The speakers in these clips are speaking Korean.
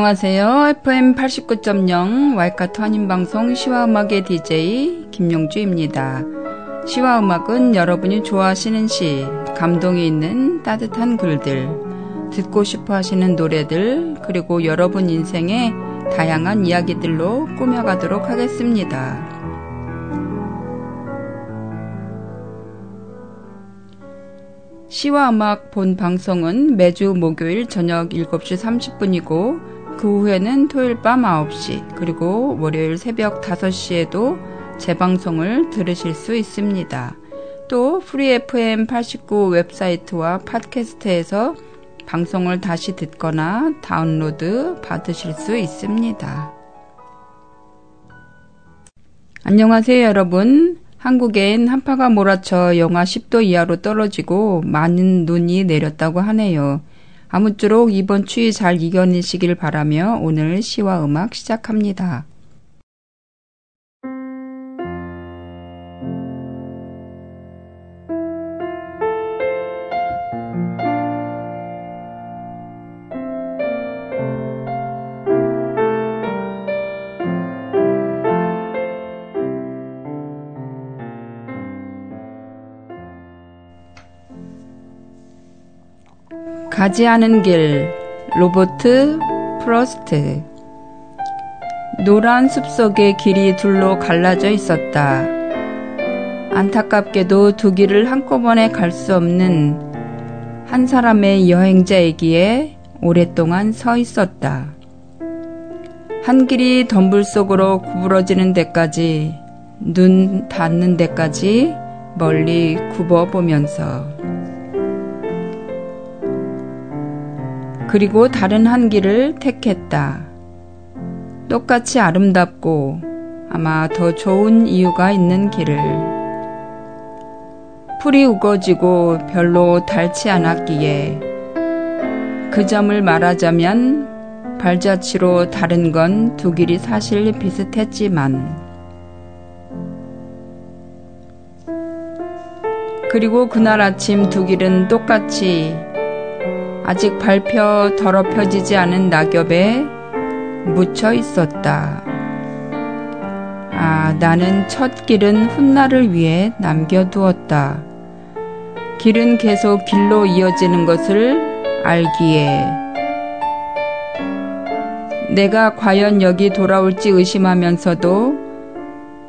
안녕하세요. FM 89.0 와이카토 한인방송 시와음악의 DJ 김용주입니다. 시와음악은 여러분이 좋아하시는 시, 감동이 있는 따뜻한 글들, 듣고 싶어 하시는 노래들, 그리고 여러분 인생의 다양한 이야기들로 꾸며가도록 하겠습니다. 시와 음악 본 방송은 매주 목요일 저녁 7시 30분이고 그 후에는 토요일 밤 9시 그리고 월요일 새벽 5시에도 재방송을 들으실 수 있습니다. 또 프리 FM 89 웹사이트와 팟캐스트에서 방송을 다시 듣거나 다운로드 받으실 수 있습니다. 안녕하세요 여러분. 한국엔 한파가 몰아쳐 영하 10도 이하로 떨어지고 많은 눈이 내렸다고 하네요. 아무쪼록 이번 추위 잘 이겨내시길 바라며 오늘 시와 음악 시작합니다. 가지 않은 길 로버트 프로스트 노란 숲속의 길이 둘로 갈라져 있었다. 안타깝게도 두 길을 한꺼번에 갈 수 없는 한 사람의 여행자이기에 오랫동안 서 있었다. 한 길이 덤불 속으로 구부러지는 데까지 눈 닿는 데까지 멀리 굽어 보면서 그리고 다른 한 길을 택했다. 똑같이 아름답고 아마 더 좋은 이유가 있는 길을. 풀이 우거지고 별로 닳지 않았기에 그 점을 말하자면 발자취로 다른 건 두 길이 사실 비슷했지만 그리고 그날 아침 두 길은 똑같이 아직 밟혀 더럽혀지지 않은 낙엽에 묻혀 있었다. 아, 나는 첫 길은 훗날을 위해 남겨두었다. 길은 계속 길로 이어지는 것을 알기에 내가 과연 여기 돌아올지 의심하면서도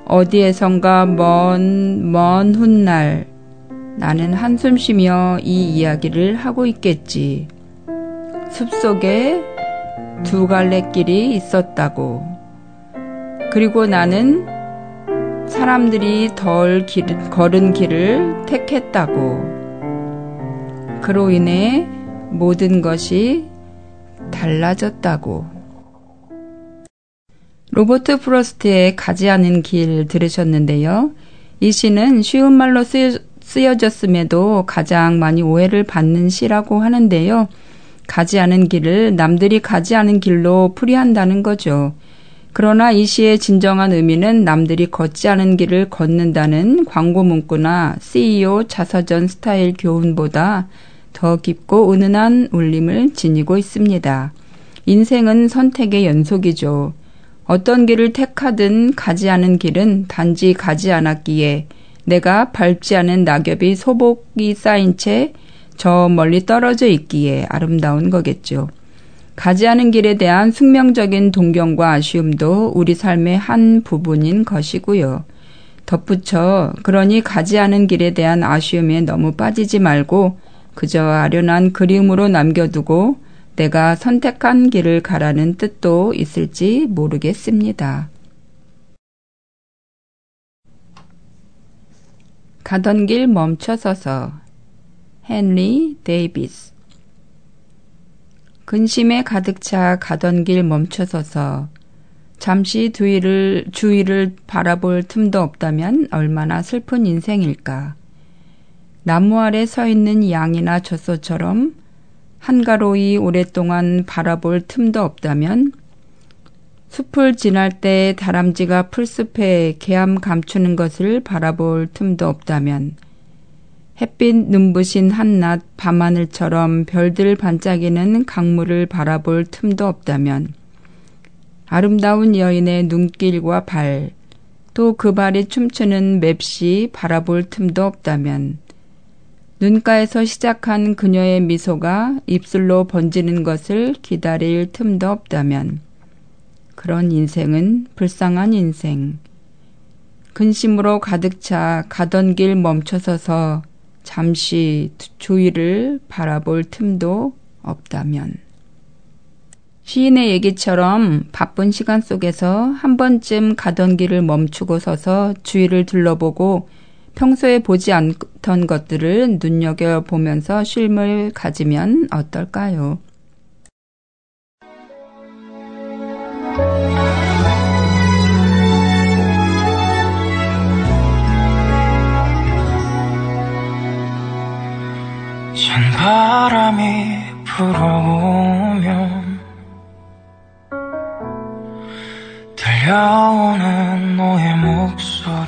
어디에선가 먼, 먼 훗날 나는 한숨 쉬며 이 이야기를 하고 있겠지. 숲속에 두 갈래 길이 있었다고. 그리고 나는 사람들이 덜 길, 걸은 길을 택했다고. 그로 인해 모든 것이 달라졌다고. 로버트 프로스트의 가지 않은 길 들으셨는데요. 이 시는 쉬운 말로 쓰여, 쓰여졌음에도 가장 많이 오해를 받는 시라고 하는데요. 가지 않은 길을 남들이 가지 않은 길로 풀이한다는 거죠. 그러나 이 시의 진정한 의미는 남들이 걷지 않은 길을 걷는다는 광고 문구나 CEO 자서전 스타일 교훈보다 더 깊고 은은한 울림을 지니고 있습니다. 인생은 선택의 연속이죠. 어떤 길을 택하든 가지 않은 길은 단지 가지 않았기에 내가 밟지 않은 낙엽이 소복이 쌓인 채 저 멀리 떨어져 있기에 아름다운 거겠죠. 가지 않은 길에 대한 숙명적인 동경과 아쉬움도 우리 삶의 한 부분인 것이고요. 덧붙여 그러니 가지 않은 길에 대한 아쉬움에 너무 빠지지 말고 그저 아련한 그림으로 남겨두고 내가 선택한 길을 가라는 뜻도 있을지 모르겠습니다. 가던 길 멈춰서서 헨리 데이비스 근심에 가득 차 가던 길 멈춰서서 잠시 주위를, 주위를 바라볼 틈도 없다면 얼마나 슬픈 인생일까. 나무 아래 서 있는 양이나 젖소처럼 한가로이 오랫동안 바라볼 틈도 없다면 숲을 지날 때 다람쥐가 풀숲에 개암 감추는 것을 바라볼 틈도 없다면 햇빛 눈부신 한낮 밤하늘처럼 별들 반짝이는 강물을 바라볼 틈도 없다면 아름다운 여인의 눈길과 발, 또 그 발이 춤추는 맵시 바라볼 틈도 없다면 눈가에서 시작한 그녀의 미소가 입술로 번지는 것을 기다릴 틈도 없다면 그런 인생은 불쌍한 인생. 근심으로 가득 차 가던 길 멈춰서서 잠시 주위를 바라볼 틈도 없다면. 시인의 얘기처럼 바쁜 시간 속에서 한 번쯤 가던 길을 멈추고 서서 주위를 둘러보고 평소에 보지 않던 것들을 눈여겨보면서 쉼을 가지면 어떨까요? 바람이 불어오면 들려오는 너의 목소리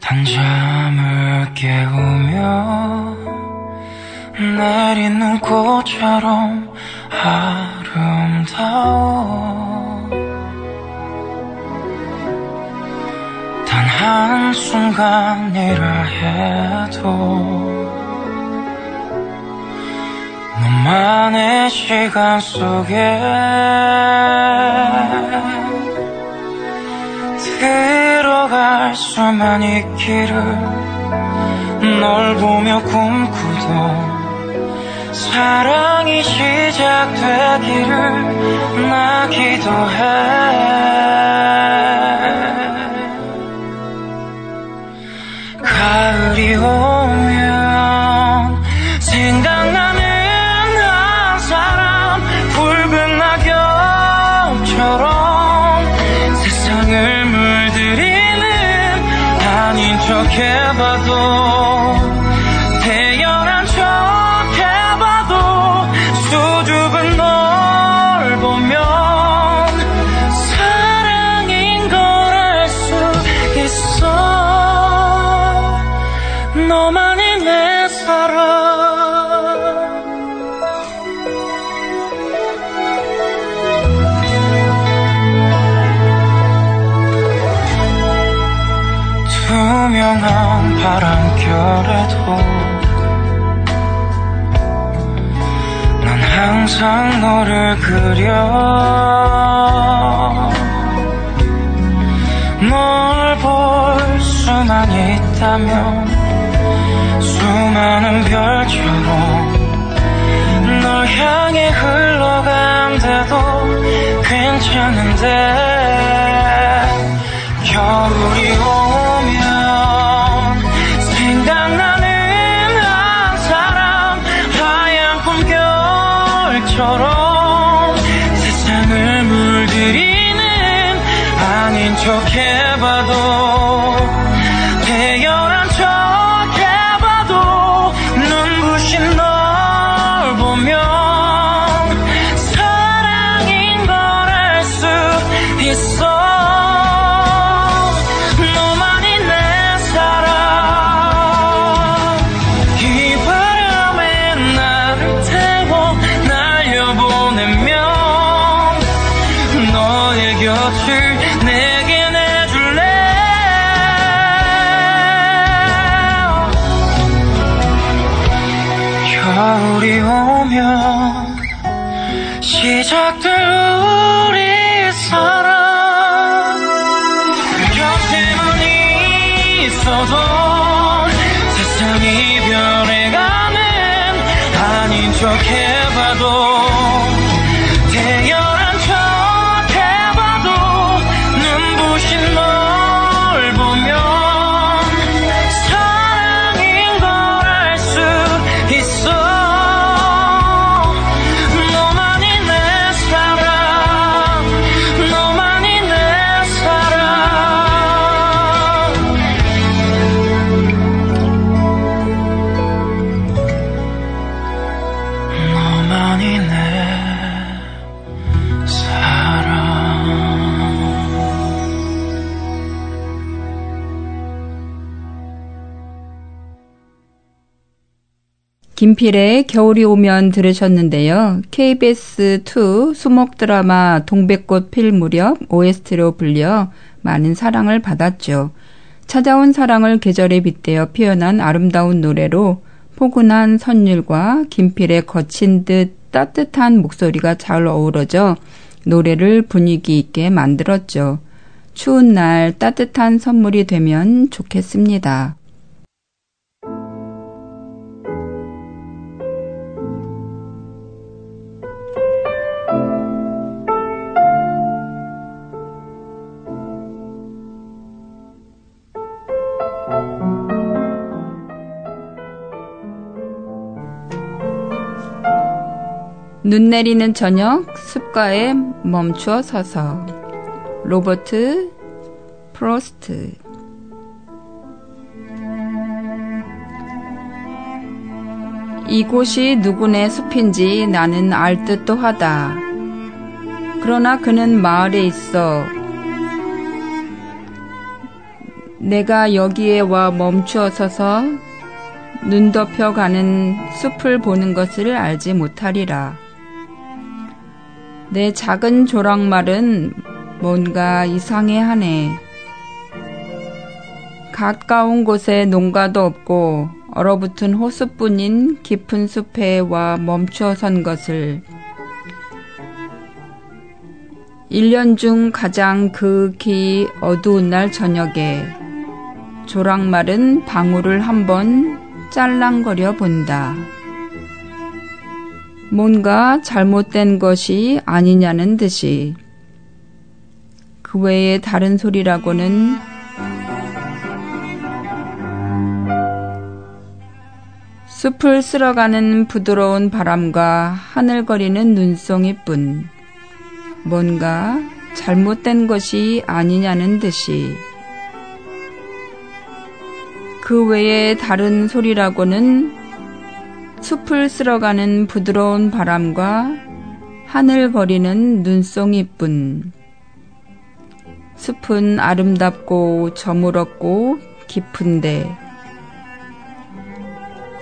단잠을 깨우며 내린 눈꽃처럼 아름다워 순간이라 해도 너만의 시간 속에 들어갈 수만 있기를 널 보며 꿈꾸던 사랑이 시작되기를 나 기도해 가을이 오면 생각나는 한 사람 붉은 낙엽처럼 세상을 물들이는 아닌 척 해봐도 바람결에도 난 항상 너를 그려. 널 볼 수만 있다면 수많은 별처럼 널 향해 흘러간대도 괜찮은데 겨울이 오면 시작될 우리 사랑. 곁에만 있어도 세상이 변해가는 김필의 겨울이 오면 들으셨는데요. KBS2 수목 드라마 동백꽃 필 무렵 OST로 불려 많은 사랑을 받았죠. 찾아온 사랑을 계절에 빗대어 표현한 아름다운 노래로 포근한 선율과 김필의 거친 듯 따뜻한 목소리가 잘 어우러져 노래를 분위기 있게 만들었죠. 추운 날 따뜻한 선물이 되면 좋겠습니다. 눈 내리는 저녁 숲가에 멈추어 서서 로버트 프로스트 이곳이 누구네 숲인지 나는 알 듯도 하다. 그러나 그는 마을에 있어 내가 여기에 와 멈추어 서서 눈 덮여 가는 숲을 보는 것을 알지 못하리라. 내 작은 조랑말은 뭔가 이상해하네. 가까운 곳에 농가도 없고 얼어붙은 호수뿐인 깊은 숲에 와 멈추어 선 것을 1년 중 가장 극히 어두운 날 저녁에 조랑말은 방울을 한번 짤랑거려 본다. 뭔가 잘못된 것이 아니냐는 듯이. 그 외에 다른 소리라고는 숲을 쓸어가는 부드러운 바람과 하늘거리는 눈송이뿐 뭔가 잘못된 것이 아니냐는 듯이. 그 외에 다른 소리라고는 숲을 쓸어가는 부드러운 바람과 하늘거리는 눈송이뿐. 숲은 아름답고 저물었고 깊은데,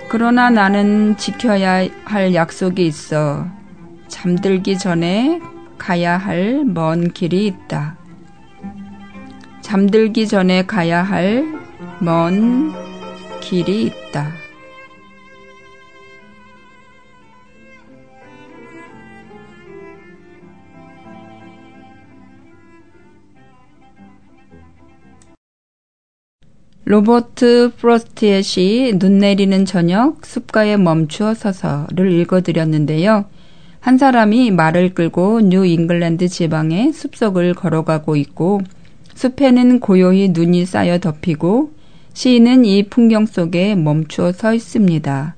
그러나 나는 지켜야 할 약속이 있어 잠들기 전에 가야 할 먼 길이 있다. 잠들기 전에 가야 할 먼 길이 있다. 로버트 프로스트의 시 눈 내리는 저녁 숲가에 멈추어 서서를 읽어드렸는데요. 한 사람이 말을 끌고 뉴 잉글랜드 지방의 숲속을 걸어가고 있고 숲에는 고요히 눈이 쌓여 덮이고 시인은 이 풍경 속에 멈추어 서 있습니다.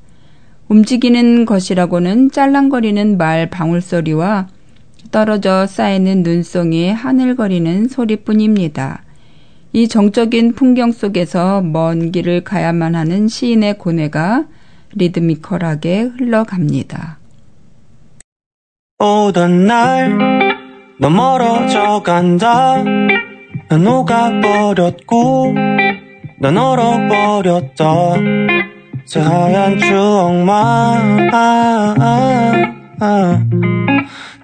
움직이는 것이라고는 짤랑거리는 말 방울소리와 떨어져 쌓이는 눈송이의 하늘거리는 소리뿐입니다. 이 정적인 풍경 속에서 먼 길을 가야만 하는 시인의 고뇌가 리드미컬하게 흘러갑니다. 오던 날, 너 멀어져 간다. 난 녹아버렸고, 난 얼어버렸다. 새하얀 추억만.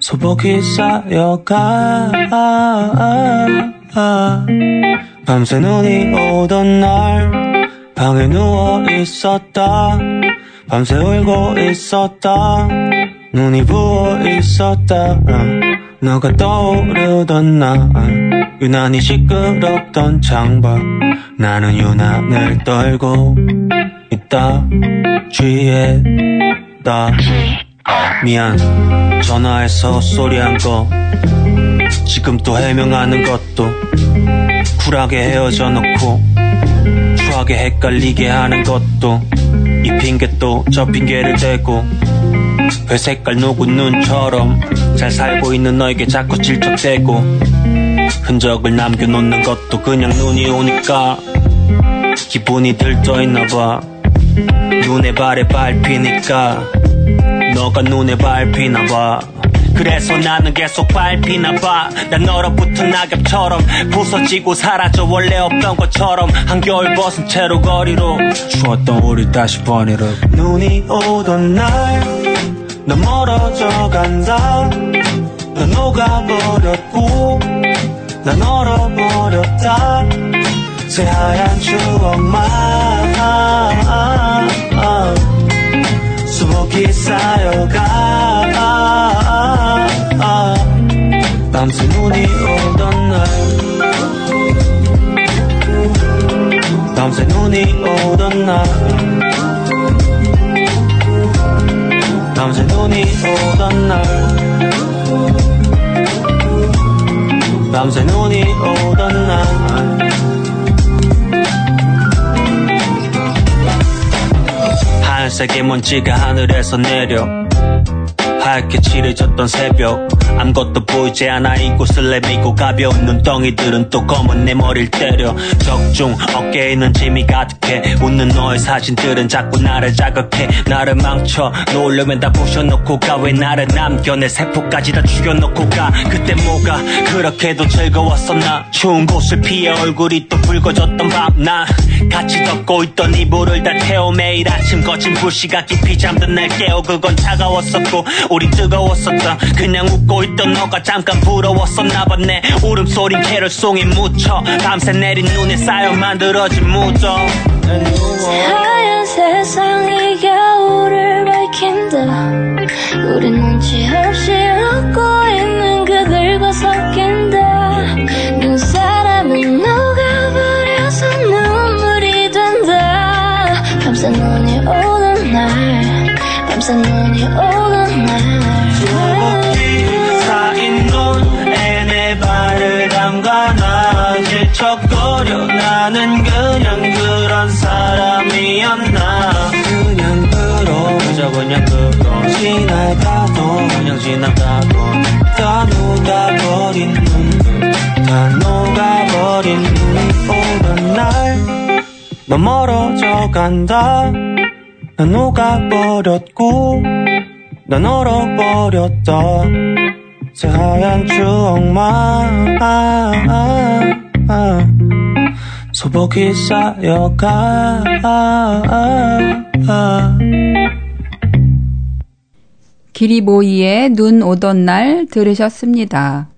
소복이 쌓여가, 밤새 눈이 오던 날 방에 누워 있었다. 밤새 울고 있었다. 눈이 부어 있었다. 너가 떠오르던 날 유난히 시끄럽던 창밖. 나는 유난을 떨고 있다. 취했다. 미안. 전화해서 헛소리한 거. 지금 또 해명하는 것도 쿨하게 헤어져 놓고 추하게 헷갈리게 하는 것도 이 핑계 또 저 핑계를 대고 회색깔 녹은 눈처럼 잘 살고 있는 너에게 자꾸 질척대고 흔적을 남겨놓는 것도 그냥 눈이 오니까 기분이 들떠있나봐. 눈에 발에 밟히니까 너가 눈에 밟히나봐 그래서 나는 계속 밟히나 봐. 난 얼어붙은 낙엽처럼 부서지고 사라져 원래 없던 것처럼 한겨울 벗은 채로 거리로 추웠던 우리 다시 번이로. 눈이 오던 날넌 멀어져 간다 넌 녹아버렸고 난 얼어버렸다. 새하얀 추억만 수북이 쌓여가 밤새 눈이 오던 날. 밤새 눈이 오던 날. 밤새 눈이 오던 날. 밤새 눈이 오던 날. 하얀색의 먼지가 하늘에서 내려 하얗게 칠해졌던 새벽. 아무것도 보이지 않아 이곳을 내미고 가벼운 눈덩이들은 또 검은 내 머리를 때려. 적중 어깨에는 짐이 가득해. 웃는 너의 사진들은 자꾸 나를 자극해. 나를 망쳐. 놓으려면 다 부셔놓고 가. 왜 나를 남겨? 내 세포까지 다 죽여놓고 가. 그때 뭐가 그렇게도 즐거웠었나 추운 곳을 피해 얼굴이 또 붉어졌던 밤 나 같이 덮고 있던 이불을 다 태워 매일 아침 거친 불씨가 깊이 잠든 날 깨워. 그건 차가웠었고 우리 뜨거웠었다 그냥 웃고 있던 너가 잠깐 부러웠었나 봤네. 울음소린 캐럴송이 묻혀 밤새 내린 눈에 쌓여 만들어진 무덤 하얀 세상이 겨울을 밝힌다. 우린 눈치 없이 웃고 있는 그들과 섞인다 눈사람은 녹아버려서 눈물이 된다. 밤새 눈이 오는 날 밤새 눈이 오는 지나가도 그냥 지나가도 다 녹아버린 눈물 다 녹아버린 눈이 오던 날넌 멀어져 간다. 난 녹아버렸고 난 얼어버렸다. 새하얀 추억만 소복이 쌓여가 기리보이의 눈 오던 날 들으셨습니다.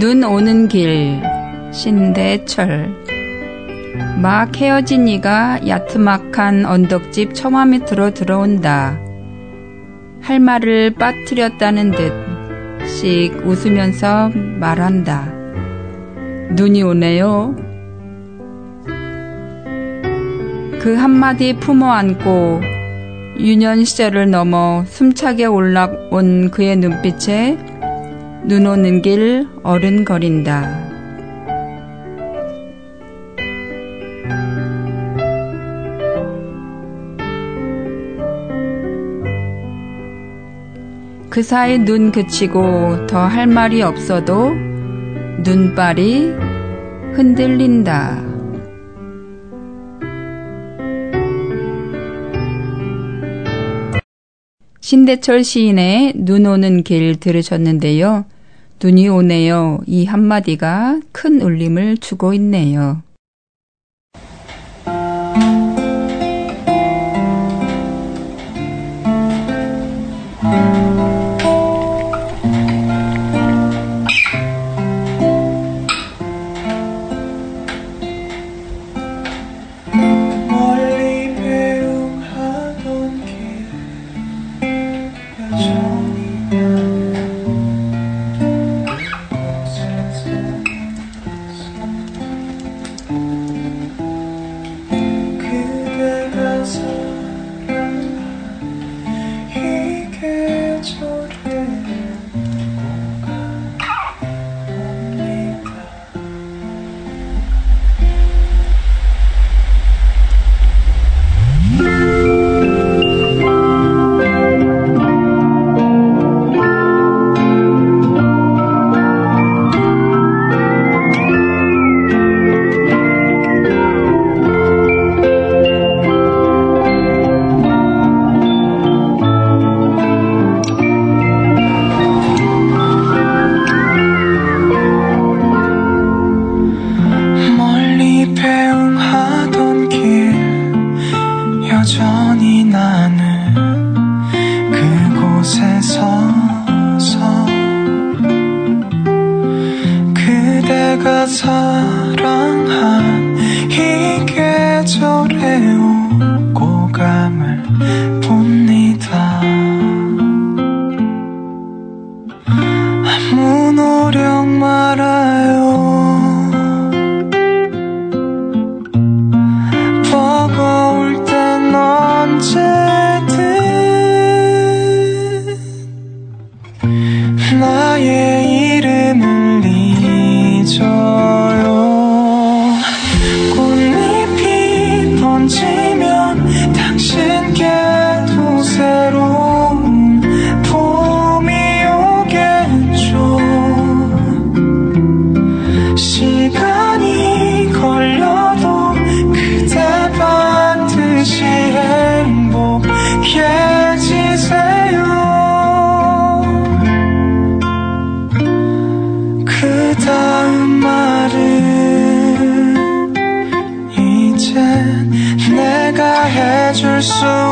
눈 오는 길 신대철 막 헤어진 이가 야트막한 언덕집 처마 밑으로 들어온다. 할 말을 빠뜨렸다는 듯씩 웃으면서 말한다. 눈이 오네요. 그 한마디 품어 안고 유년 시절을 넘어 숨차게 올라온 그의 눈빛에 눈 오는 길 어른거린다. 그 사이 눈 그치고 더 할 말이 없어도 눈발이 흔들린다. 신대철 시인의 눈 오는 길 들으셨는데요. 눈이 오네요. 이 한마디가 큰 울림을 주고 있네요. 是。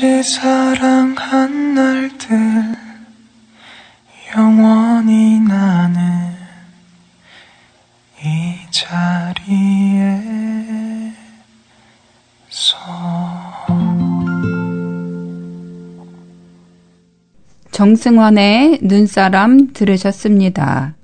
다시 사랑한 날들 영원히 나는 이 자리에 서 정승환의 눈사람 들으셨습니다.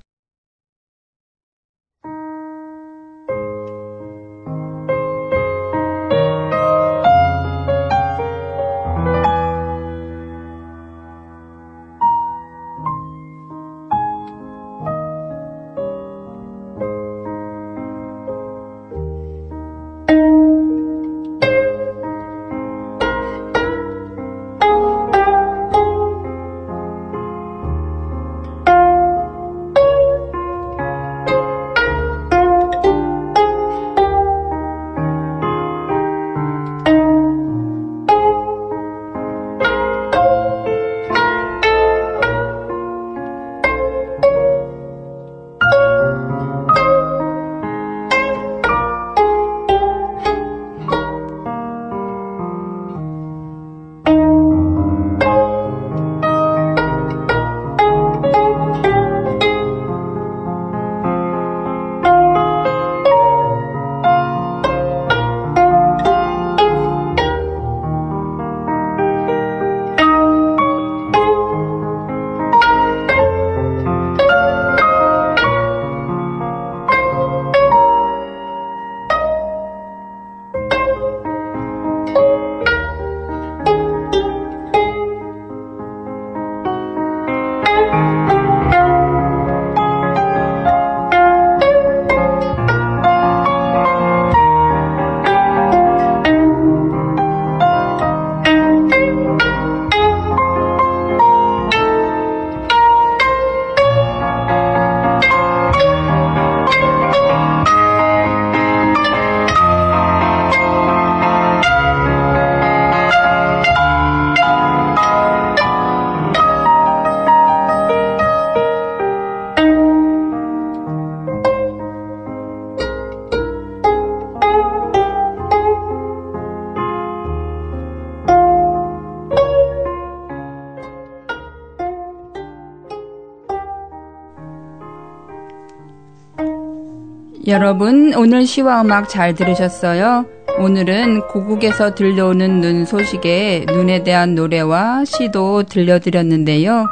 여러분, 오늘 시와 음악 잘 들으셨어요? 오늘은 고국에서 들려오는 눈 소식에 눈에 대한 노래와 시도 들려드렸는데요.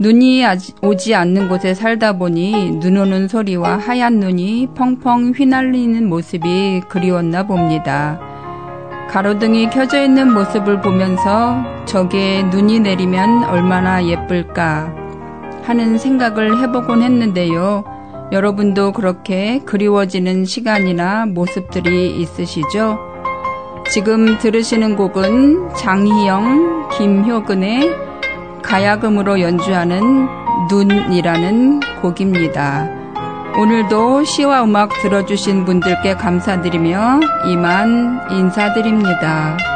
눈이 오지 않는 곳에 살다 보니 눈 오는 소리와 하얀 눈이 펑펑 휘날리는 모습이 그리웠나 봅니다. 가로등이 켜져 있는 모습을 보면서 저게 눈이 내리면 얼마나 예쁠까 하는 생각을 해보곤 했는데요. 여러분도 그렇게 그리워지는 시간이나 모습들이 있으시죠? 지금 들으시는 곡은 장희영, 김효근의 가야금으로 연주하는 눈이라는 곡입니다. 오늘도 시와 음악 들어주신 분들께 감사드리며 이만 인사드립니다.